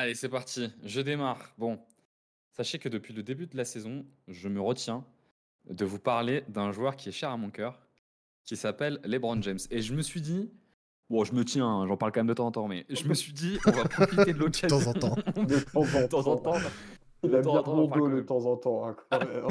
Allez, c'est parti. Je démarre. Bon, sachez que depuis le début de la saison, je me retiens de vous parler d'un joueur qui est cher à mon cœur, qui s'appelle LeBron James. Et je me suis dit, bon, je me tiens, hein, j'en parle quand même de temps en temps, mais je me suis dit, on va profiter de l'occasion. De temps en temps. De temps en De temps en temps. temps. Il a bien quand dos de temps en temps. hein, quand même.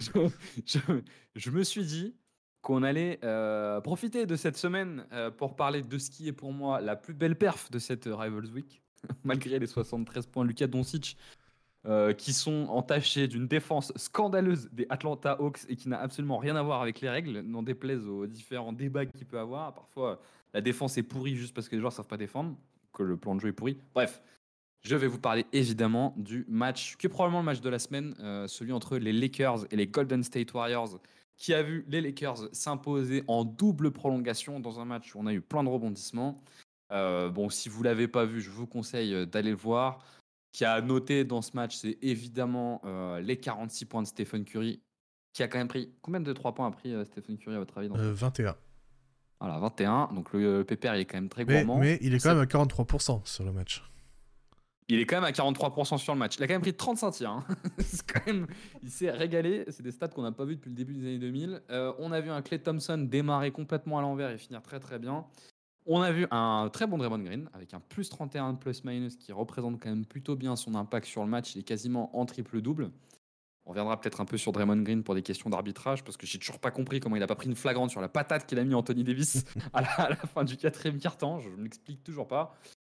je, je- je me suis dit qu'on allait euh, profiter de cette semaine euh, pour parler de ce qui est pour moi la plus belle perf de cette Rivals Week, malgré les 73 points Luka Doncic, euh, qui sont entachés d'une défense scandaleuse des Atlanta Hawks et qui n'a absolument rien à voir avec les règles, n'en déplaise aux différents débats qu'il peut avoir. Parfois, la défense est pourrie juste parce que les joueurs ne savent pas défendre, que le plan de jeu est pourri. Bref, je vais vous parler évidemment du match, qui est probablement le match de la semaine, euh, celui entre les Lakers et les Golden State Warriors, qui a vu les Lakers s'imposer en double prolongation dans un match où on a eu plein de rebondissements. Euh, bon, si vous l'avez pas vu, je vous conseille euh, d'aller le voir. Qui a noté dans ce match, c'est évidemment euh, les 46 points de Stephen Curry, qui a quand même pris. Combien de 3 points a pris euh, Stephen Curry à votre avis dans ce Euh, 21. Voilà, 21. Donc le, le pépère, il est quand même très Mais, gourmand. mais il est quand même à 43% sur le match. Il est quand même à 43% sur le match. Il a quand même pris 35 tirs. hein. C'est quand même... Il s'est régalé. C'est des stats qu'on n'a pas vu depuis le début des années 2000. Euh, on a vu un Clay Thompson démarrer complètement à l'envers et finir très très bien. On a vu un très bon Draymond Green avec un plus 31 de plus-minus qui représente quand même plutôt bien son impact sur le match. Il est quasiment en triple-double. On reviendra peut-être un peu sur Draymond Green pour des questions d'arbitrage parce que j'ai toujours pas compris comment il a pas pris une flagrante sur la patate qu'il a mis Anthony Davis à la, à la fin du quatrième quart-temps. Je ne m'explique toujours pas.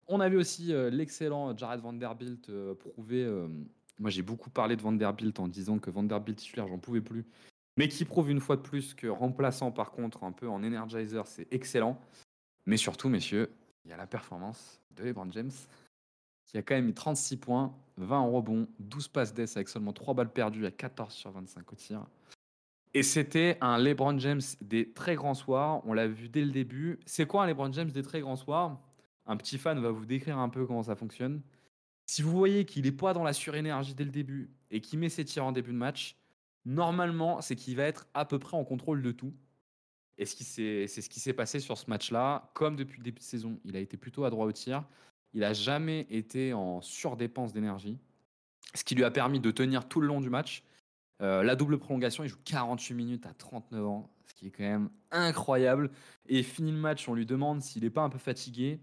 On a vu aussi euh, l'excellent Jared Vanderbilt euh, prouver. euh, moi, j'ai beaucoup parlé de Vanderbilt en disant que Vanderbilt titulaire, j'en pouvais plus. Mais qui prouve une fois de plus que remplaçant, par contre, un peu en energizer, c'est excellent. Mais surtout, messieurs, il y a la performance de LeBron James qui a quand même mis 36 points, 20 en rebond, 12 passes d'ess avec seulement 3 balles perdues à 14 sur 25 au tir. Et c'était un LeBron James des très grands soirs. On l'a vu dès le début. C'est quoi un LeBron James des très grands soirs? Un petit fan va vous décrire un peu comment ça fonctionne. Si vous voyez qu'il n'est pas dans la surénergie dès le début et qu'il met ses tirs en début de match, normalement, c'est qu'il va être à peu près en contrôle de tout. Et c'est ce qui s'est passé sur ce match-là. Comme depuis le début de saison, il a été plutôt à droit au tir. Il n'a jamais été en surdépense d'énergie, ce qui lui a permis de tenir tout le long du match. Euh, la double prolongation, il joue 48 minutes à 39 ans, ce qui est quand même incroyable. Et fini le match, on lui demande s'il n'est pas un peu fatigué.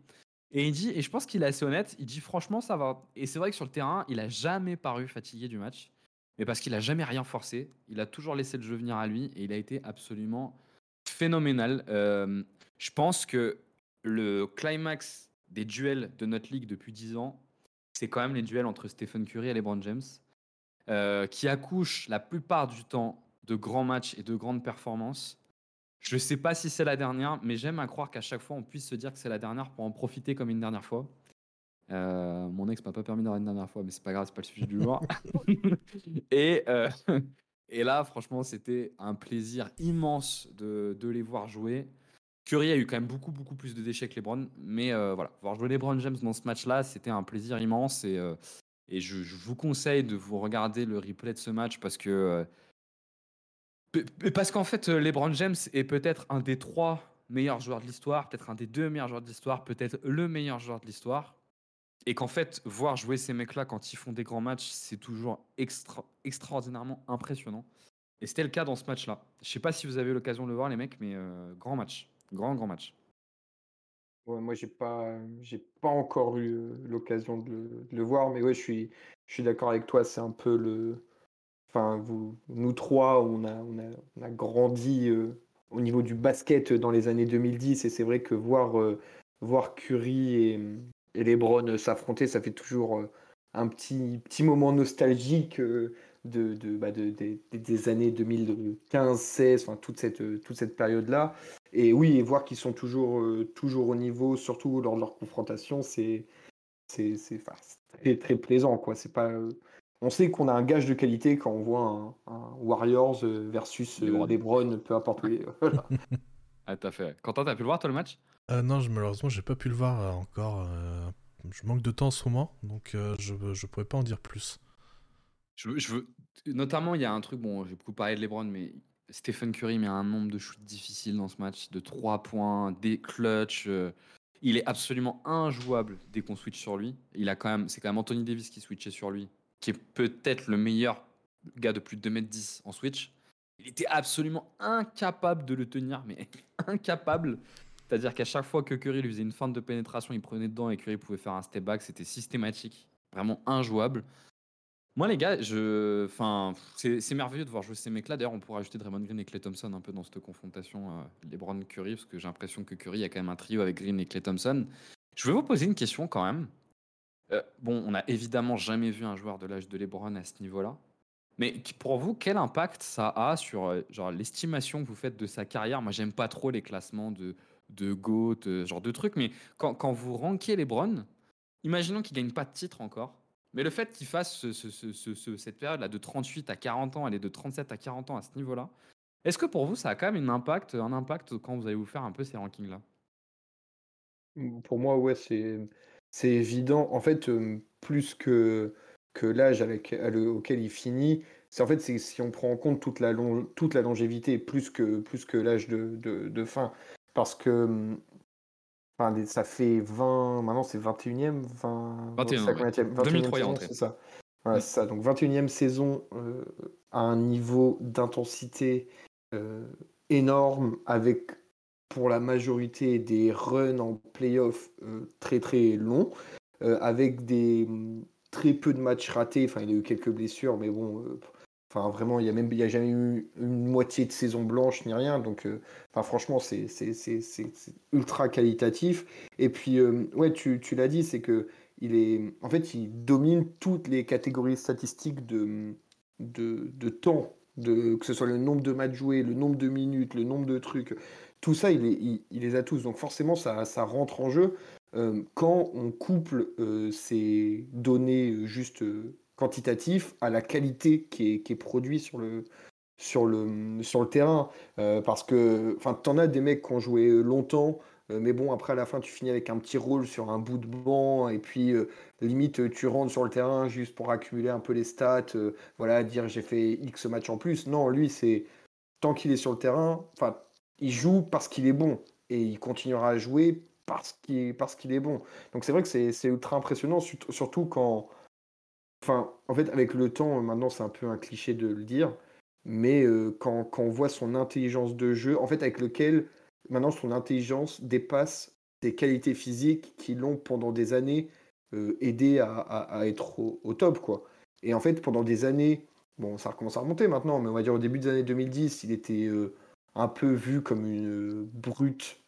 Et il dit, et je pense qu'il est assez honnête, il dit franchement ça va. Et c'est vrai que sur le terrain, il a jamais paru fatigué du match, mais parce qu'il a jamais rien forcé. Il a toujours laissé le jeu venir à lui et il a été absolument phénoménal. Euh, je pense que le climax des duels de notre ligue depuis 10 ans, c'est quand même les duels entre Stephen Curry et LeBron James, euh, qui accouchent la plupart du temps de grands matchs et de grandes performances. Je ne sais pas si c'est la dernière, mais j'aime à croire qu'à chaque fois on puisse se dire que c'est la dernière pour en profiter comme une dernière fois. Euh, mon ex m'a pas permis d'avoir une dernière fois, mais c'est pas grave, c'est pas le sujet du jour. et, euh, et là, franchement, c'était un plaisir immense de, les voir jouer. Curry a eu quand même beaucoup, beaucoup plus de déchets que LeBron, mais euh, voilà, voir jouer LeBron James dans ce match-là, c'était un plaisir immense et, euh, je, vous conseille de vous regarder le replay de ce match parce que euh, Parce qu'en fait, LeBron James est peut-être un des trois meilleurs joueurs de l'histoire, peut-être un des deux meilleurs joueurs de l'histoire, peut-être le meilleur joueur de l'histoire. Et qu'en fait, voir jouer ces mecs-là quand ils font des grands matchs, c'est toujours extra- extraordinairement impressionnant. Et c'était le cas dans ce match-là. Je sais pas si vous avez eu l'occasion de le voir, les mecs, mais euh, grand match. Grand, grand match. Moi, j'ai pas, pas encore eu euh, l'occasion de le voir, mais ouais, je suis, je suis d'accord avec toi. C'est un peu le, enfin, vous, nous trois, on a, on a, on a grandi euh, au niveau du basket dans les années 2010, et c'est vrai que voir, euh, voir Curry et, et LeBron s'affronter, ça fait toujours euh, un petit, petit moment nostalgique euh, de, de, bah, de- des- des- des années 2015-16, enfin, toute cette, euh, toute cette période-là. Et oui, et voir qu'ils sont toujours, toujours au niveau, surtout lors de leur confrontation, c'est enfin, très, très plaisant. Quoi. Pas, on sait qu'on a un gage de qualité quand on voit un, un Warriors versus LeBron. LeBron, peu importe. Voilà. Ah, t'as fait. Quentin, t'as pu le voir, toi, le match? Euh, non, je- malheureusement, j'ai pas pu le voir euh, encore. euh, je manque de temps en ce moment, donc euh, je, je pourrais pas en dire plus. je je veux- Notamment, il y a un truc, bon, j'ai beaucoup parlé de LeBron, mais Stephen Curry met un nombre de shoots difficiles dans ce match, de 3 points, des clutch. euh, Il est absolument injouable dès qu'on switch sur lui. Il a quand même, c'est quand même Anthony Davis qui switchait sur lui, qui est peut-être le meilleur gars de plus de 2m10 en switch. Il était absolument incapable de le tenir, mais incapable. C'est-à-dire qu'à chaque fois que Curry lui faisait une feinte de pénétration, il prenait dedans et Curry pouvait faire un step back. C'était systématique, vraiment injouable. Moi, les gars, je... enfin, c'est merveilleux de voir jouer ces mecs-là. D'ailleurs, on pourrait ajouter Draymond Green et Clay Thompson un peu dans cette confrontation euh, LeBron-Curry, parce que j'ai l'impression que Curry, a quand même un trio avec Green et Clay Thompson. Je vais vous poser une question quand même. Euh, bon, on n'a évidemment jamais vu un joueur de l'âge de LeBron à ce niveau-là. Mais pour vous, quel impact ça a sur euh, l'estimation que vous faites de sa carrière? Moi, j'aime pas trop les classements de, de GOAT, euh, genre de trucs, mais quand, quand vous ranquez LeBron, imaginons qu'il gagne pas de titre encore. Mais le fait qu'il fasse cette période-là de 38 à 40 ans, elle est de 37 à 40 ans à ce niveau-là, est-ce que pour vous, ça a quand même un impact, un impact quand vous allez vous faire un peu ces rankings-là? Pour moi, ouais, c'est, c'est évident. En fait, plus que, que l'âge auquel il finit, c'est en fait, si on prend en compte toute la, toute la longévité, plus que, plus que l'âge de, de, fin. Parce que ça fait 20, maintenant c'est 21e, 20, 21, 2003 saison, c'est ça. Ouais, ça. Donc 21e saison euh, à un niveau d'intensité euh, énorme avec pour la majorité des runs en playoff euh, très très longs, avec des très peu de matchs ratés. Enfin, il a eu quelques blessures, mais bon, Enfin, vraiment, il n'y a, a jamais eu une moitié de saison blanche ni rien. Donc, euh, enfin, franchement, c'est ultra qualitatif. Et puis, euh, ouais, tu, tu l'as dit, c'est que il est, en fait, il domine toutes les catégories statistiques de, de, de temps, de, que ce soit le nombre de matchs joués, le nombre de minutes, le nombre de trucs. Tout ça, il les a tous. Donc, forcément, ça, ça rentre en jeu. Euh, quand on couple ces données juste quantitatif à la qualité qui est, qui est produite sur le, sur le, sur le terrain. Euh, parce que tu en as des mecs qui ont joué longtemps, euh, mais bon, après, à la fin, tu finis avec un petit rôle sur un bout de banc, et puis euh, limite, tu rentres sur le terrain juste pour accumuler un peu les stats, voilà, dire j'ai fait X match en plus. Non, lui, c'est tant qu'il est sur le terrain, enfin, il joue parce qu'il est bon, et il continuera à jouer parce qu'il parce qu'il est bon. Donc c'est vrai que c'est ultra impressionnant, surtout quand Enfin, en fait, avec le temps, maintenant, c'est un peu un cliché de le dire, mais euh, quand, on voit son intelligence de jeu, en fait, avec lequel maintenant son intelligence dépasse ses qualités physiques qui l'ont pendant des années euh, aidé à, être au, top, quoi. Et en fait, pendant des années, bon, ça recommence à remonter maintenant, mais on va dire au début des années 2010, il était euh, un peu vu comme une brute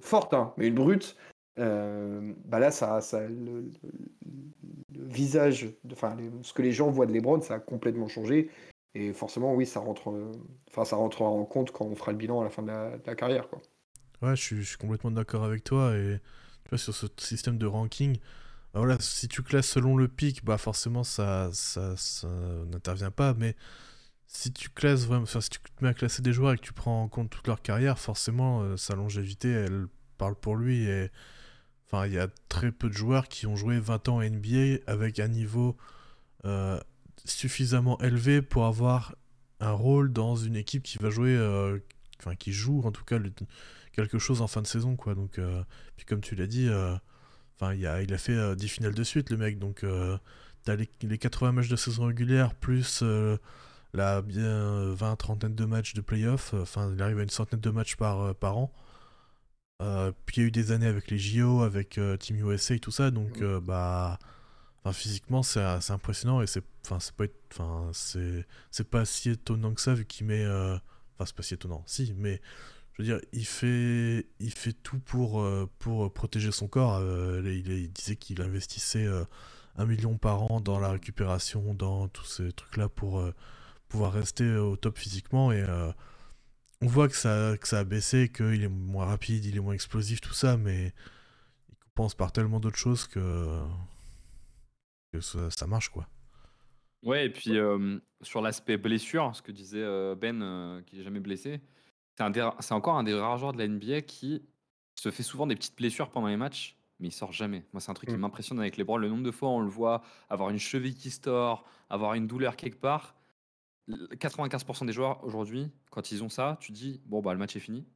forte, hein, mais une brute. Bah là, ça, ça le, visage, enfin ce que les gens voient de LeBron, ça a complètement changé. Et forcément, oui, ça rentre, euh, enfin ça rentrera en compte quand on fera le bilan à la fin de la, carrière, quoi. Ouais, je suis, complètement d'accord avec toi et tu vois sur ce système de ranking. Bah voilà, si tu classes selon le pic, bah forcément ça, ça, n'intervient pas. Mais si tu classes vraiment, si tu te mets à classer des joueurs et que tu prends en compte toute leur carrière, forcément euh, sa longévité, elle parle pour lui et il y a très peu de joueurs qui ont joué 20 ans en NBA avec un niveau euh, suffisamment élevé pour avoir un rôle dans une équipe qui va jouer, euh, enfin qui joue en tout cas quelque chose en fin de saison, quoi. Donc, euh, puis comme tu l'as dit, enfin il a, il a fait 10 finales de suite, le mec. Donc, les, les 80 matchs de saison régulière plus la bien 20 trentaine de matchs de playoff. Enfin, il arrive à une centaine de matchs par an. Euh, puis il y a eu des années avec les JO, avec euh, Team USA et tout ça, donc euh, bah, physiquement c'est impressionnant et c'est pas c'est pas si étonnant que ça vu qu'il met enfin c'est pas si étonnant si mais je veux dire il fait il fait tout pour pour protéger son corps. Il, il, disait qu'il investissait un million par an dans la récupération dans tous ces trucs là pour pouvoir rester au top physiquement et on voit que ça, que ça a baissé, qu'il est moins rapide, il est moins explosif, tout ça, mais il compense par tellement d'autres choses que, que ça, marche, quoi. Ouais, et puis euh, sur l'aspect blessure, ce que disait euh, Ben, euh, qui n'est jamais blessé, c'est encore un des rares joueurs de la NBA qui se fait souvent des petites blessures pendant les matchs, mais il sort jamais. Moi, c'est un truc qui mm. m'impressionne avec les bras. Le nombre de fois, on le voit avoir une cheville qui se avoir une douleur quelque part. 95% des joueurs aujourd'hui, quand ils ont ça, tu dis bon bah le match est fini.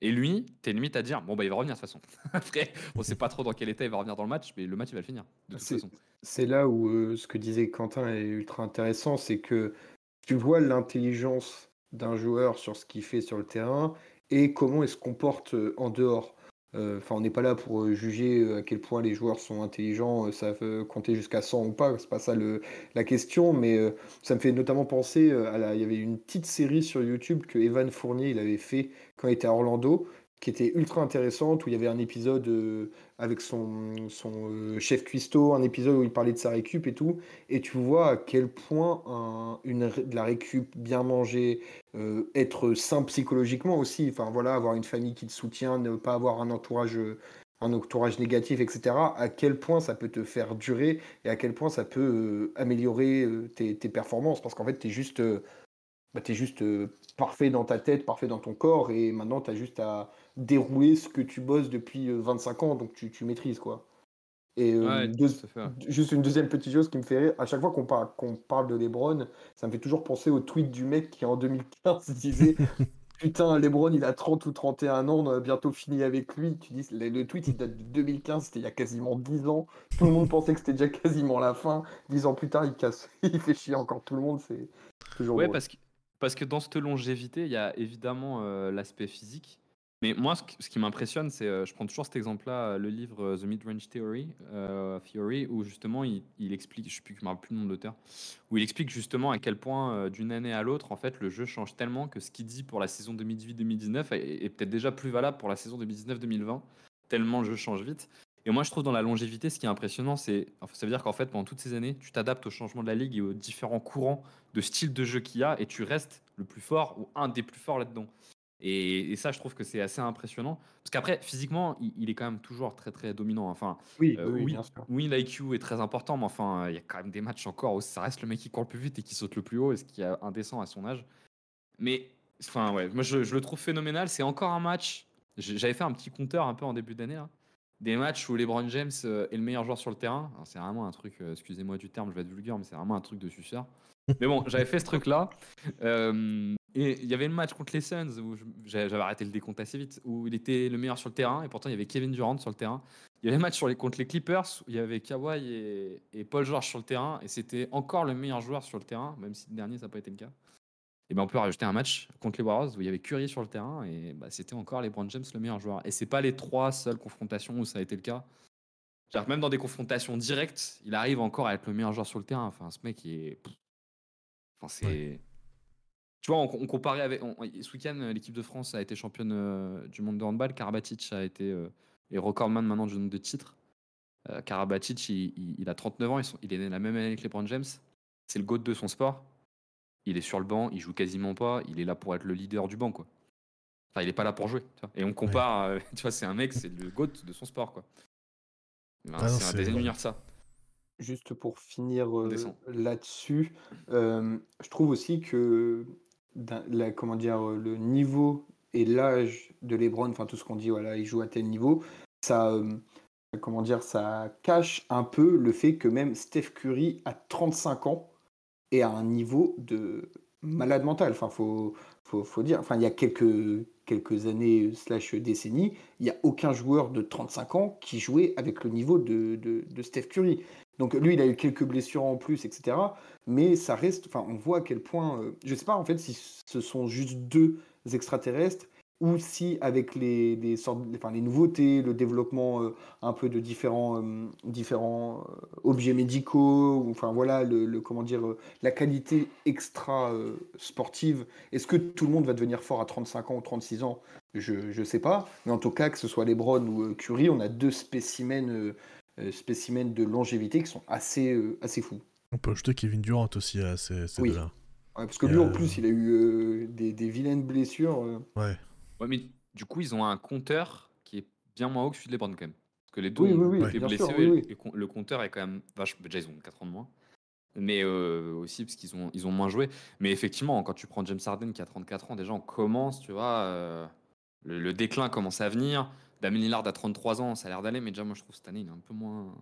Et lui, t'es limite à dire, bon, bah, il va revenir de toute façon. Après, on sait pas trop dans quel état il va revenir dans le match, mais le match, il va le finir, de toute façon. C'est là où euh, ce que disait Quentin est ultra intéressant, c'est que tu vois l'intelligence d'un joueur sur ce qu'il fait sur le terrain et comment il se comporte euh, en dehors. Euh, on n'est pas là pour juger à quel point les joueurs sont intelligents, ça veut compter jusqu'à 100 ou pas, c'est pas ça la question, mais ça me fait notamment penser à la, il y avait une petite série sur YouTube que Evan Fournier avait fait quand il était à Orlando, qui était ultra intéressante, où il y avait un épisode euh, avec son, son euh, chef cuistot, un épisode où il parlait de sa récup et tout, et tu vois à quel point une, de la récup bien mangée, euh, être sain psychologiquement aussi, enfin voilà, avoir une famille qui te soutient, ne pas avoir un entourage un entourage négatif, etc., à quel point ça peut te faire durer et à quel point ça peut améliorer tes, tes, performances. Parce qu'en fait, tu es juste, bah, es juste parfait dans ta tête, parfait dans ton corps, et maintenant, tu as juste à, dérouler ce que tu bosses depuis 25 euh, ans, donc tu, tu maîtrises quoi. Et euh, juste une deuxième petite chose qui me fait rire, à chaque fois qu'on parle, qu'on parle de Lebron, ça me fait toujours penser au tweet du mec qui en 2015 disait Putain, Lebron il a 30 ou 31 ans, on a bientôt fini avec lui. Tu dis, le, tweet il date de 2015, c'était il y a quasiment 10 ans. Tout le monde pensait que c'était déjà quasiment la fin. 10 ans plus tard, il casse, il fait chier encore tout le monde. C'est toujours. Ouais, parce que, parce que dans cette longévité, il y a évidemment euh, l'aspect physique mais moi, ce qui m'impressionne, c'est, euh, je prends toujours cet exemple-là, euh, le livre The Mid-Range Theory, où justement il, explique, je je me rappelle plus le nom de l'auteur, où il explique justement à quel point d'une année à l'autre, en fait, le jeu change tellement que ce qu'il dit pour la saison 2018-2019 est, peut-être déjà plus valable pour la saison 2019-2020, tellement le jeu change vite. Et moi, je trouve dans la longévité, ce qui est impressionnant, c'est, ça veut dire qu'en fait, pendant toutes ces années, tu t'adaptes au changement de la ligue et aux différents courants de style de jeu qu'il y a, et tu restes le plus fort ou un des plus forts là-dedans. Et, ça, je trouve que c'est assez impressionnant. Parce qu'après, physiquement, il, est quand même toujours très très dominant. Enfin, oui, euh, oui, oui l'IQ est très important, mais enfin, il y a quand même des matchs encore où ça reste le mec qui court le plus vite et qui saute le plus haut, et ce qui est indécent à son âge. Mais, enfin, ouais, moi je, le trouve phénoménal. C'est encore un match. J'avais fait un petit compteur un peu en début d'année. Des matchs où LeBron James euh, est le meilleur joueur sur le terrain. C'est vraiment un truc, euh, excusez-moi du terme, je vais être vulgaire, mais c'est vraiment un truc de suceur. Mais bon, j'avais fait ce truc-là. Euh, et il y avait le match contre les Suns où j'avais arrêté le décompte assez vite, où il était le meilleur sur le terrain, et pourtant il y avait Kevin Durant sur le terrain. Il y avait le match sur les, contre les Clippers où il y avait Kawhi et, Paul George sur le terrain, et c'était encore le meilleur joueur sur le terrain, même si le dernier ça n'a pas été le cas. Et ben on peut rajouter un match contre les Warriors où il y avait Curry sur le terrain, et bah, c'était encore les Brown James le meilleur joueur. Et c'est pas les trois seules confrontations où ça a été le cas. Même dans des confrontations directes, il arrive encore à être le meilleur joueur sur le terrain. Enfin, ce mec est c'est. Tu vois, on, comparait avec. ce week-end, l'équipe de France a été championne euh, du monde de handball. Karabatic a été. Euh, est recordman maintenant du nombre de titres. Euh, Karabatic, il, a 39 ans. il est né la même année que LeBron James. C'est le GOAT de son sport. Il est sur le banc, il joue quasiment pas. Il est là pour être le leader du banc, quoi. Enfin, il est pas là pour jouer. Et on compare, tu vois, c'est un mec, c'est le GOAT de son sport, quoi. Ben, ah c'est un de ça. Juste pour finir là-dessus, je trouve aussi que la, comment dire, le niveau et l'âge de LeBron, enfin tout ce qu'on dit, voilà, il joue à tel niveau, ça, comment dire, ça cache un peu le fait que même Steph Curry à 35 ans est à un niveau de malade mental. Enfin, faut, faut, dire, enfin, il y a quelques, quelques années slash décennies, il n'y a aucun joueur de 35 ans qui jouait avec le niveau de, de, Steph Curry. Donc lui, il a eu quelques blessures en plus, etc. Mais ça reste, enfin, on voit à quel point, euh, je sais pas en fait si ce sont juste deux extraterrestres ou si avec les, les sortes, enfin, les nouveautés, le développement euh, un peu de différents, euh, différents objets médicaux, enfin voilà, le, comment dire, la qualité extra sportive. Est-ce que tout le monde va devenir fort à 35 ans ou 36 ans? Je ne sais pas. Mais en tout cas, que ce soit Lebron ou Curie, on a deux spécimens euh, spécimens de longévité qui sont assez, euh, assez fous. On peut ajouter Kevin Durant aussi à ces, ces deux-là. parce que lui, en plus, il a eu euh, des, des, vilaines blessures. Ouais. Ouais, mais du coup, ils ont un compteur qui est bien moins haut que celui de LeBron, quand même. Parce que les deux oui, ont oui, été blessés, le compteur est quand même vachement. Déjà, ils ont 4 ans de moins. Mais aussi parce qu'ils ont, ils ont moins joué. Mais effectivement, quand tu prends James Harden qui a 34 ans, déjà, on commence, tu vois, le, le, déclin commence à venir. Damien Lillard à 33 ans, ça a l'air d'aller, mais déjà, moi, je trouve cette année, il est un peu moins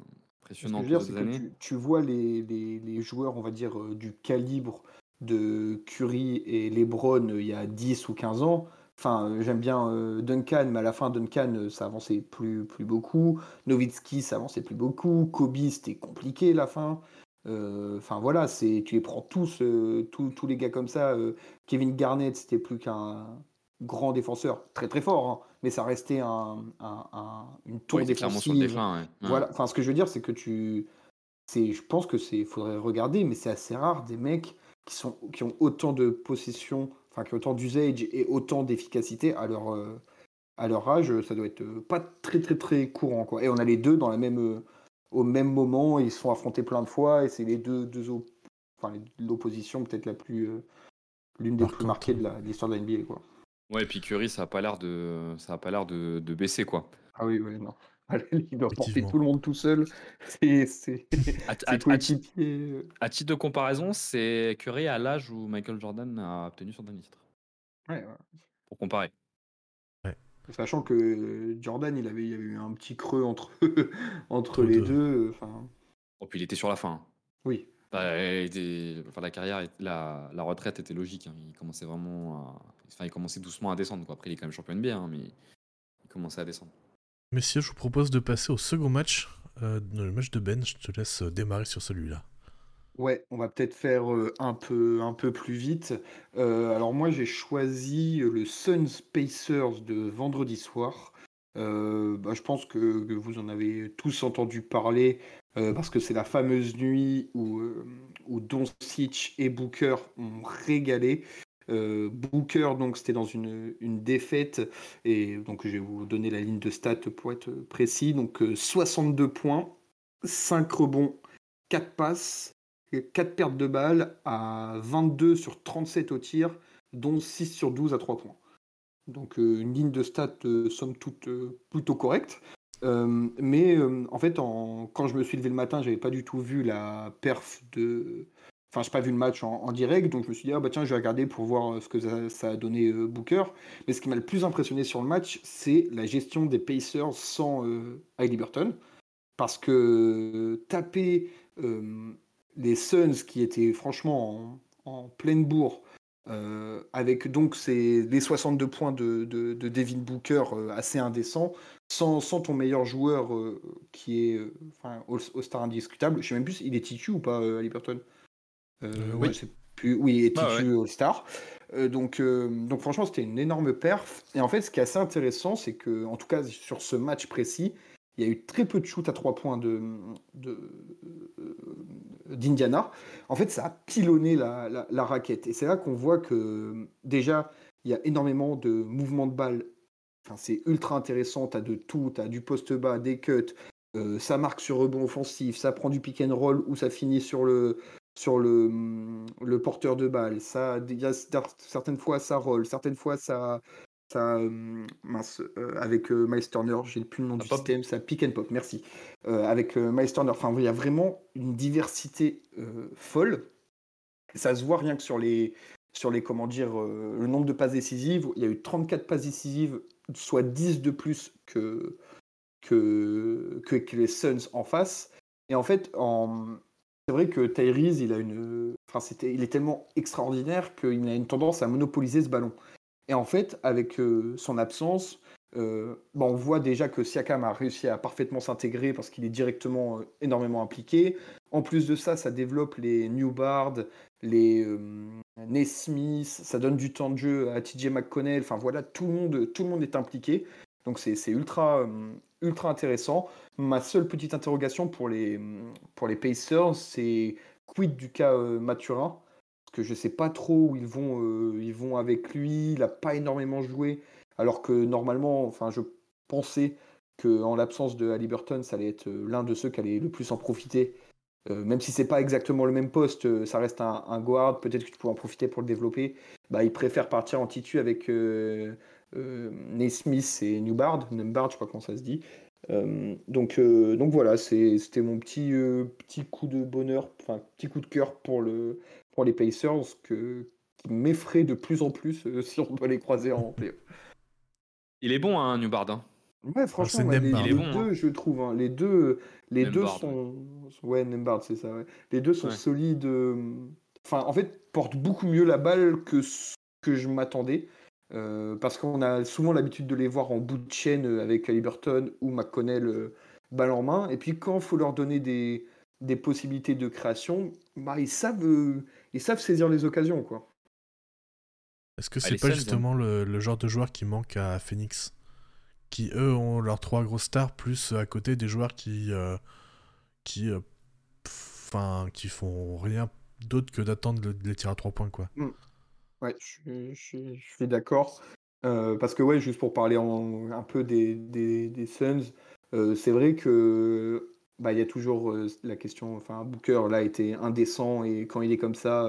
impressionnant que, années. Tu, vois les, les, joueurs, on va dire, euh, du calibre de Curry et LeBron euh, il y a 10 ou 15 ans, Enfin, j'aime bien Duncan, mais à la fin, Duncan, ça avançait plus, plus beaucoup. Nowitzki, ça avançait plus beaucoup. Kobe, c'était compliqué la fin. Enfin voilà, c'est tu les prends tous, tous, les gars comme ça. Kevin Garnett, c'était plus qu'un grand défenseur, très très fort, hein, mais ça restait un, une tour défensive. Voilà, enfin ce que je veux dire, c'est que tu, c'est, je pense que c'est, faudrait regarder, mais c'est assez rare des mecs qui sont, qui ont autant de possession, enfin qui ont autant d'usage et autant d'efficacité à leur, à leur âge. Ça doit être pas très très très courant quoi. Et on a les deux dans la même au même moment, ils se sont affrontés plein de fois, et c'est les deux, deux enfin, l'opposition peut-être la plus, euh, l'une des plus marquées de l'histoire de, la NBA, quoi. Ouais, et puis Curry, ça a pas l'air de, ça a pas l'air de, de, baisser, quoi. Ah oui, oui, non. Il doit porter tout le monde tout seul. C'est, c'est, à, à, à, titre, à, titre de comparaison, c'est Curry à l'âge où Michael Jordan a obtenu son dernier titre. Ouais, ouais. Pour comparer. Sachant que Jordan, il avait, il y avait eu un petit creux entre, entre les deux. Enfin... Oh, puis il était sur la fin. Oui. Bah, enfin, la carrière, la, la, retraite était logique. Hein. Il commençait vraiment à... Enfin, il commençait doucement à descendre. Quoi. Après, il est quand même champion NBA, hein, mais il commençait à descendre. Messieurs, je vous propose de passer au second match, euh, le match de Ben. Je te laisse démarrer sur celui-là. Ouais, on va peut-être faire un peu, un peu plus vite. alors moi, j'ai choisi le Suns Pacers de vendredi soir. Bah, je pense que, vous en avez tous entendu parler parce que c'est la fameuse nuit où, où Doncic et Booker ont régalé. Booker, donc c'était dans une, défaite et donc je vais vous donner la ligne de stats pour être précis. Donc 62 points, 5 rebonds, 4 passes, 4 pertes de balles à 22 sur 37 au tir, dont 6 sur 12 à 3 points. Donc euh, une ligne de stats euh, somme toute euh, plutôt correcte. mais en fait, quand je me suis levé le matin, j'avais pas du tout vu la perf de. Enfin, je n'ai pas vu le match en, direct, donc je me suis dit, ah bah tiens, je vais regarder pour voir ce que ça, a donné Booker. Mais ce qui m'a le plus impressionné sur le match, c'est la gestion des Pacers sans Hailey Burton. Parce que taper les Suns qui étaient franchement en, pleine bourre, euh, avec donc ces, les 62 points de, de, Devin Booker euh, assez indécents, sans, ton meilleur joueur euh, qui est enfin, All-Star indiscutable. Je sais même plus, il est titu ou pas, Burton Oui. Plus, oui, est ah All-Star. donc, donc franchement, c'était une énorme perf. Et en fait, ce qui est assez intéressant, c'est que, en tout cas sur ce match précis, il y a eu très peu de shoots à 3 points de, d'Indiana. En fait, ça a pilonné la, raquette. Et c'est là qu'on voit que déjà, il y a énormément de mouvements de balles. Enfin, c'est ultra intéressant. Tu as de tout. Tu as du poste bas, des cuts. Euh, ça marque sur rebond offensif. Ça prend du pick and roll ou ça finit sur le, sur le, le porteur de balle. Ça, certaines fois, ça roll. Certaines fois, ça, ça, mince, avec Miles Turner, j'ai plus le nom du système, ça pick and pop, merci. avec Miles Turner, enfin, il y a vraiment une diversité folle. Ça se voit rien que sur les, sur les comment dire, le nombre de passes décisives. Il y a eu 34 passes décisives, soit 10 de plus que, que, que, les Suns en face. Et en fait, en... c'est vrai que Tyrese, il a une, enfin, c'était, il est tellement extraordinaire qu'il a une tendance à monopoliser ce ballon. Et en fait, avec euh, son absence, euh, bah, on voit déjà que Siakam a réussi à parfaitement s'intégrer parce qu'il est directement euh, énormément impliqué. En plus de ça, ça développe les Newbard, les Nesmith, ça donne du temps de jeu à TJ McConnell. Enfin voilà, tout le monde, tout le monde est impliqué. Donc c'est ultra, ultra intéressant. Ma seule petite interrogation pour les, pour les Pacers, c'est quid du cas Mathurin que je sais pas trop où ils vont, euh, ils vont avec lui. Il n'a pas énormément joué, alors que normalement, enfin, je pensais qu'en l'absence de Halliburton, ça allait être euh, l'un de ceux qui allait le plus en profiter. Euh, même si c'est pas exactement le même poste, ça reste un, guard. Peut-être que tu pourrais en profiter pour le développer. Bah, il préfère partir en titu avec Naismith et Newbard, Newbard, je crois comment ça se dit. donc, donc voilà, c'était mon petit, petit coup de bonheur, enfin petit coup de cœur pour le, pour les Pacers que, qui m'effraie de plus en plus euh, si on doit les croiser en playoff. Il est bon, hein, Newbard. Hein. Ouais, franchement, les, deux, hein. je trouve. Hein. les deux, les deux sont. Ouais, Nembard, c'est ça. Les deux sont solides. Euh, enfin, en fait, portent beaucoup mieux la balle que ce que je m'attendais. Euh, parce qu'on a souvent l'habitude de les voir en bout de chaîne euh, avec Liberton ou McConnell euh, balle en main. Et puis quand il faut leur donner des, des possibilités de création, bah, ils, savent, euh, ils savent saisir les occasions. quoi. Est-ce que Ah, c'est pas justement le, le genre de joueur qui manque à Phoenix? Qui, eux, ont leurs trois grosses stars, plus à côté des joueurs qui. euh, qui. euh, Enfin, qui font rien d'autre que d'attendre le- les tirs à trois points, quoi. Ouais, je suis, d'accord. Parce que, ouais, juste pour parler un peu des, Suns, c'est vrai que bah, il y a toujours la question. Enfin, Booker, là, était indécent et quand il est comme ça,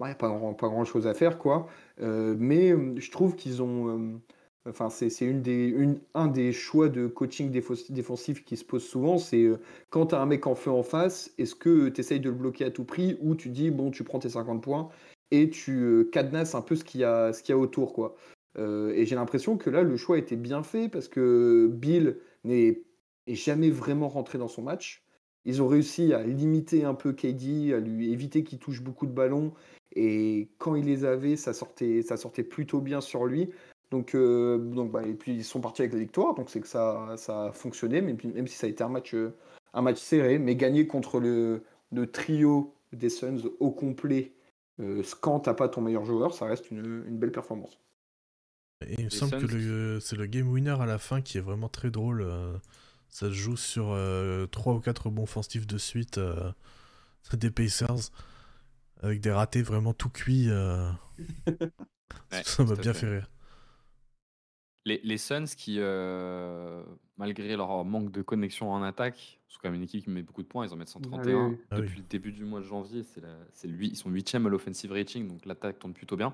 il n'y a pas grand, chose à faire, quoi. Mais je trouve qu'ils ont. Enfin, c'est une des, un des choix de coaching défensif qui se pose souvent. C'est quand tu as un mec en feu en face, est-ce que tu essayes de le bloquer à tout prix ou tu dis, bon, tu prends tes 50 points et tu euh, cadenasses un peu ce qu'il y a, ce qu'il y a autour, quoi. Euh, et j'ai l'impression que là, le choix était bien fait parce que Bill n'est est jamais vraiment rentré dans son match. Ils ont réussi à limiter un peu KD, à lui éviter qu'il touche beaucoup de ballons. Et quand il les avait, ça sortait, ça sortait plutôt bien sur lui. Donc, euh, donc bah, et puis ils sont partis avec la victoire, donc c'est que ça, ça a fonctionné, même, si ça a été un match, un match serré, mais gagner contre le, le trio des Suns au complet, quand t'as pas ton meilleur joueur, ça reste une, une belle performance. Et il me Les semble que Suns- le- c'est le game winner à la fin qui est vraiment très drôle. euh, ça se joue sur euh, 3 ou 4 bons offensifs de suite euh, des Pacers. Avec des ratés vraiment tout cuits. euh, Ouais, ça m'a bien fait. fait rire. Les, les Suns qui, euh, malgré leur manque de connexion en attaque, sont quand même une équipe qui met beaucoup de points, ils en mettent 131. oui. Ah oui. Depuis le début du mois de janvier, c'est lui, ils sont 8 à l'offensive rating, donc l'attaque tourne plutôt bien.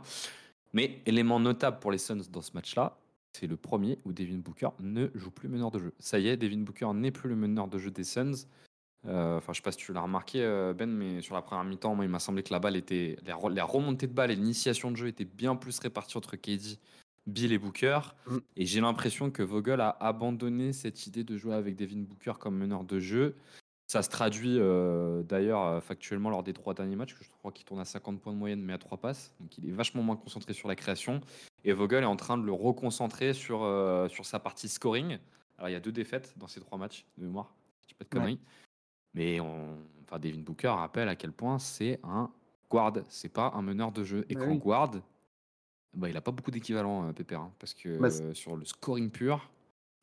Mais élément notable pour les Suns dans ce match-là, c'est le premier où Devin Booker ne joue plus meneur de jeu. Ça y est, Devin Booker n'est plus le meneur de jeu des Suns. Euh, Enfin, je sais pas si tu l'as remarqué, euh, Ben, mais sur la première mi-temps, moi, il m'a semblé que la balle était, les, re- les remontées de balle et l'initiation de jeu étaient bien plus réparties entre KD, Bill et Booker. Mm. Et j'ai l'impression que Vogel a abandonné cette idée de jouer avec Devin Booker comme meneur de jeu. Ça se traduit euh, d'ailleurs euh, factuellement lors des trois derniers matchs, que je crois qu'il tourne à 50 points de moyenne, mais à 3 passes. Donc il est vachement moins concentré sur la création. Et Vogel est en train de le reconcentrer sur, euh, sur sa partie scoring. Alors il y a deux défaites dans ces trois matchs de mémoire, je dis pas de Ouais. conneries. Mais on... enfin, Devin Booker rappelle à quel point c'est un guard, c'est pas un meneur de jeu. Et Bah qu'en oui. guard, bah, il a pas beaucoup d'équivalent, euh, Pépère, hein, parce que Bah, sur le scoring pur,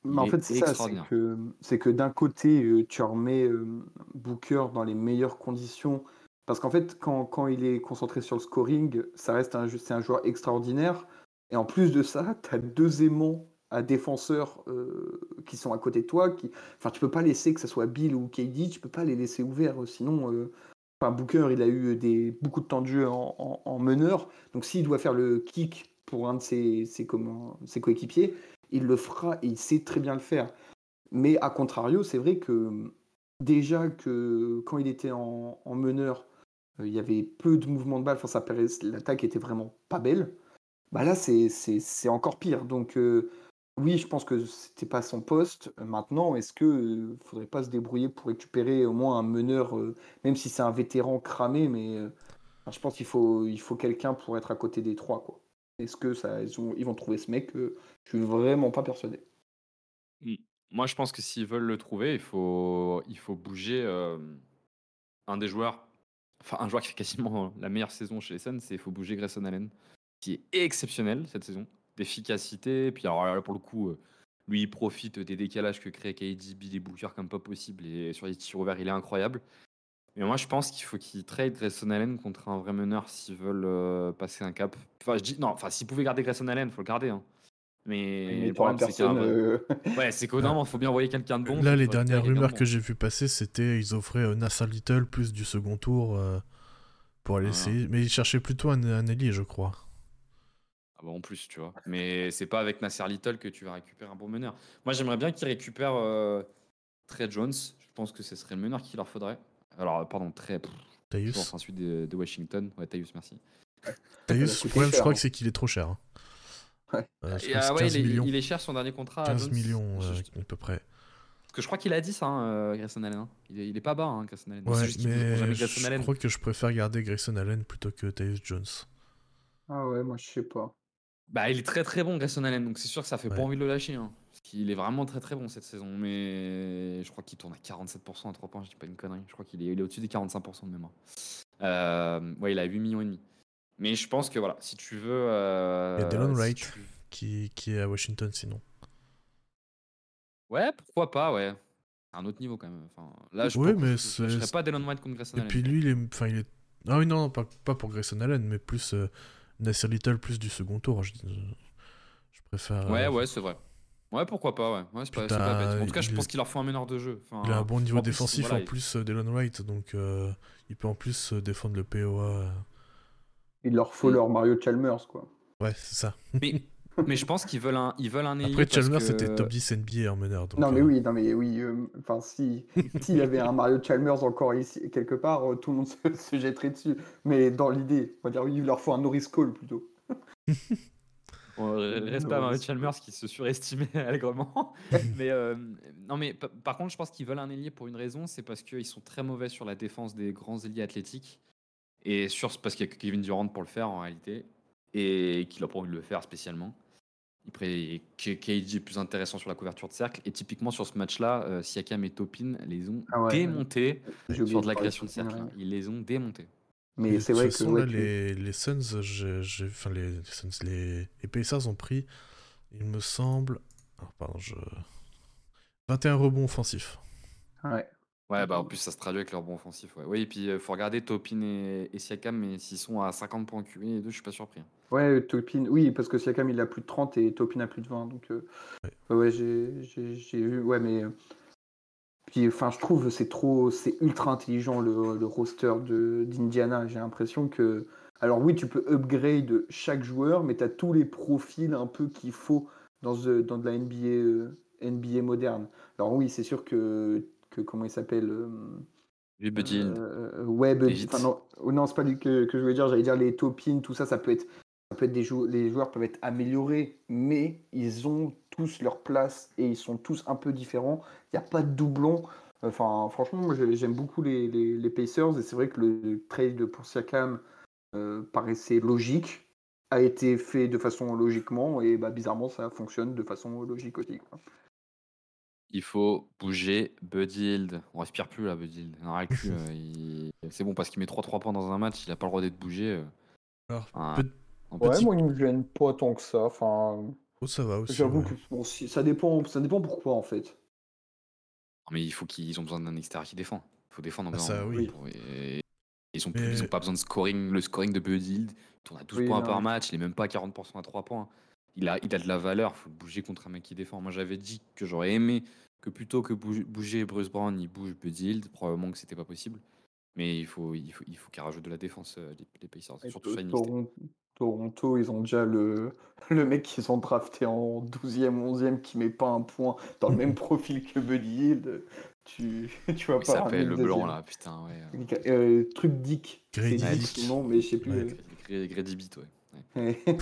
en fait, c'est ça, c'est que, c'est que d'un côté, euh, tu remets euh, Booker dans les meilleures conditions. Parce qu'en fait, quand, quand il est concentré sur le scoring, ça reste un, c'est un joueur extraordinaire. Et en plus de ça, tu as deux aimants à défenseurs euh, qui sont à côté de toi. Qui... Enfin, tu peux pas laisser que ce soit Bill ou KD, tu peux pas les laisser ouverts. Sinon, euh, enfin, Booker, il a eu des, beaucoup de temps de jeu en, en- en meneur. Donc, s'il doit faire le kick pour un de ses, coéquipiers, il le fera et il sait très bien le faire. Mais à contrario, c'est vrai que déjà que quand il était en, en meneur, euh, il y avait peu de mouvements de balle, enfin, l'attaque était vraiment pas belle. Bah là, c'est encore pire. Donc, euh, oui, je pense que c'était pas son poste. Maintenant, est-ce que euh, faudrait pas se débrouiller pour récupérer au moins un meneur, euh, même si c'est un vétéran cramé, mais euh, je pense qu'il faut, il faut quelqu'un pour être à côté des trois, quoi. Est-ce que ils, ont- ils vont trouver ce mec Euh, Je suis vraiment pas persuadé. Moi, je pense que s'ils veulent le trouver, il faut, il faut bouger euh, un des joueurs, enfin un joueur qui fait quasiment la meilleure saison chez les Suns, c'est il faut bouger Grayson Allen, qui est exceptionnel cette saison, d'efficacité. Puis alors là, pour le coup, euh, lui, il profite des décalages que crée KD, Bill et Booker comme pas possible. Et sur les tirs ouverts, il est incroyable. Mais moi, je pense qu'il faut qu'ils trade Grayson Allen contre un vrai meneur s'ils veulent euh, passer un cap. Enfin, je dis non. Enfin, s'ils pouvaient garder Grayson Allen, faut le garder. hein. Mais Mais le problème, c'est qu'un euh, Ouais, c'est qu'au moment, il faut bien envoyer quelqu'un de bon. Là, les dernières rumeurs que j'ai vu passer, c'était ils offraient euh, Nassar Little plus du second tour euh, pour aller Ah. essayer. Mais ils cherchaient plutôt un, un je crois. Ah bah en plus, tu vois. Mais c'est pas avec Nasser Little que tu vas récupérer un bon meneur. Moi, j'aimerais bien qu'ils récupèrent euh, Trey Jones. Je pense que ce serait le meneur qu'il leur faudrait. Alors, pardon, Trey. Taïus. toujours celui de, de Washington. Ouais, Taïus, merci. Taïus, le problème, je crois hein. que c'est qu'il est trop cher. hein. Ouais. Euh, je Et, ah ouais, 15 il, est, millions. il est cher son dernier contrat. 15 Jones. millions, Je- euh, je- à peu près. Parce que je crois qu'il a dit ça, hein, euh, Grayson Allen. hein. Il, est, il est pas bas, hein, Grayson Allen. Ouais, juste mais je Allen. crois que je préfère garder Grayson Allen plutôt que Taïus Jones. Ah ouais, moi je sais pas. Bah, il est très très bon, Grayson Allen, donc c'est sûr que ça fait pas envie de le lâcher. Hein. Qu'il est vraiment très très bon cette saison, mais je crois qu'il tourne à 47% à 3 points, je dis pas une connerie. Je crois qu'il est, il est au-dessus des 45% de mémoire. Euh, ouais, il a 8 millions et demi. Mais je pense que voilà, si tu veux. euh, Il y a si Wright. tu- Qui, qui est à Washington sinon. Ouais, pourquoi pas, ouais. Un autre niveau quand même. Enfin, là, je, mais je, je, serais pas Delon White contre Grayson Et Allen. puis lui, il est. Enfin, il est. Ah oui, non, non, pas, pas pour Grayson Allen, mais plus euh, Nasir Little, plus du second tour. Je, je préfère. Ouais, euh, ouais, c'est vrai. Ouais, pourquoi pas, ouais. ouais c'est pas, Puis c'est pas t'as- bête. En tout cas, je pense qu'il leur faut un meneur de jeu. Enfin, Il a un bon niveau en plus, défensif voilà, en plus, euh, Delon Wright, donc euh, il peut en plus euh, défendre le POA. euh. Il leur faut Mm. leur Mario Chalmers, quoi. Ouais, c'est ça. Mais, mais je pense qu'ils veulent un, ils veulent un ailier Après, parce Chalmers que- c'était top 10 NBA en meneur. donc, Non, mais euh, oui, non, mais oui. euh, Enfin, si s'il y avait un Mario Chalmers encore ici, quelque part, euh, tout le monde se, se jetterait dessus. Mais dans l'idée, on va dire, oui, il leur faut un Norris Cole plutôt. Bon, à Non, Mario Chalmers qui se surestimait allègrement. mais euh, non, mais pa- par contre, je pense qu'ils veulent un ailier pour une raison, c'est parce qu'ils sont très mauvais sur la défense des grands ailiers athlétiques et sur parce qu'il y a que Kevin Durant pour le faire en réalité et qu'il a pas envie de le faire spécialement. Il pré... KG est plus intéressant sur la couverture de cercle et typiquement sur ce match-là, euh, Siakam et Topin les ont Ah ouais. démontés sur de de la parler création de cercle. ouais. hein. Ils les ont démontés. Mais c'est vrai que. façon, ouais, là, les, les Suns, enfin les, les Suns, les, les Pacers ont pris, il me semble, alors, pardon, je... 21 rebonds offensifs. Ouais. Ouais, bah en plus ça se traduit avec leur bon offensif. Ouais. Oui, et puis il faut regarder Topin et, et Siakam, mais s'ils sont à 50 points QI, les deux, je suis pas surpris. hein. Ouais, Topin, oui, parce que Siakam il a plus de 30 et Topin a plus de 20. Donc, euh, Ouais. ouais, j'ai j'ai- j'ai vu. Ouais, mais. euh, Puis, enfin, je trouve c'est trop. C'est ultra intelligent le, le roster de- d'Indiana. J'ai l'impression que. Alors, oui, tu peux upgrade chaque joueur, mais tu as tous les profils un peu qu'il faut dans, the- dans de la NBA, euh, NBA moderne. Alors, oui, c'est sûr que. Que comment il s'appelle euh, Hield. euh, ouais, enfin, non, oh non, c'est pas lui que, que je voulais dire. J'allais dire les topines, tout ça, ça peut être, ça peut être des jou- les joueurs peuvent être améliorés, mais ils ont tous leur place et ils sont tous un peu différents. Il n'y a pas de doublon. Enfin, franchement, moi, j'ai- j'aime beaucoup les, les, les Pacers et c'est vrai que le trade pour Siakam euh, paraissait logique, a été fait de façon logiquement et bah, bizarrement, ça fonctionne de façon logique aussi. quoi. Il faut bouger Buddy Hield. On respire plus là. Il a cul, euh, il- C'est bon parce qu'il met 3-3 points dans un match, il a pas le droit d'être bougé. euh. Alors, Enfin, peut- en Ouais, moi, il me gêne pas tant que ça. Enfin, oh, ça va aussi. j'avoue ouais. que bon, si- ça dépend, ça dépend pourquoi en fait. Non, mais il faut qu'ils ils ont besoin d'un extérieur qui défend. Il faut défendre en Ah, ça, en- oui. pour- et- Ils ont, Mais- ils ont pas besoin de scoring. Le scoring de Buddy Hield, il tourne à 12 Oui, points non. par match, il est même pas à 40% à 3 points. Il a, il a de la valeur, il faut le bouger contre un mec qui défend. Moi j'avais dit que j'aurais aimé que plutôt que bouger, bouger Bruce Brown, il bouge Buddy. Probablement que c'était pas possible. Mais il faut, il faut, il faut qu'il rajoute de la défense, euh, les, les Pacers. Et Surtout To- sur la mixtape. Toron- Toronto, ils ont déjà le, le mec qu'ils ont drafté en 12e, 11e qui met pas un point dans le même profil que Buddy Hield. Tu, tu vas Il pas s'appelle ramener le blanc là, putain, ouais. Euh, truc Dick. Grady C'est Dick. nom, mais je sais plus. Ouais. euh. Grady Grady Beat, ouais. Ouais.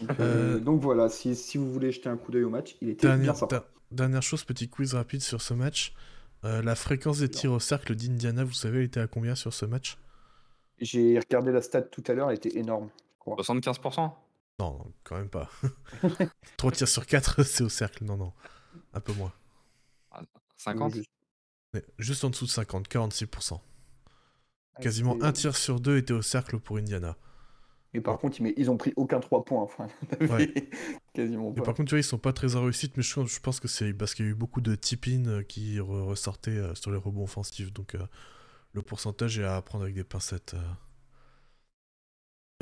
Donc, euh, Euh, donc voilà, si, si vous voulez jeter un coup d'œil au match, il était bien Dernière, sympa. der- dernière chose, petit quiz rapide sur ce match. Euh, la fréquence des tirs au cercle d'Indiana, vous savez, elle était à combien sur ce match? J'ai regardé la stat tout à l'heure, elle était énorme. 75% Non, non, quand même pas. 3 tirs sur 4, c'est au cercle. Non, non. Un peu moins. Ah, 50 Juste- Mais juste en dessous de 50, 46%. Quasiment c'était- un tir sur deux était au cercle pour Indiana. Et par contre, ils, ils ont pris aucun 3 points. Enfin, Ouais. quasiment Mais pas. par contre, tu vois, ils sont pas très en réussite, mais je, je pense que c'est parce qu'il y a eu beaucoup de tip-in euh, qui re- ressortaient euh, sur les rebonds offensifs. Donc euh, le pourcentage est à prendre avec des pincettes. euh.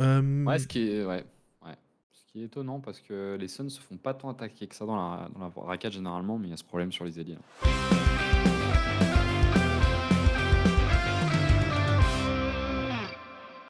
Euh, Ouais, ce qui est, ouais, ouais. Ce qui est étonnant parce que les Suns se font pas tant attaquer que ça dans la, dans la raquette généralement, mais il y a ce problème sur les ailiers. hein.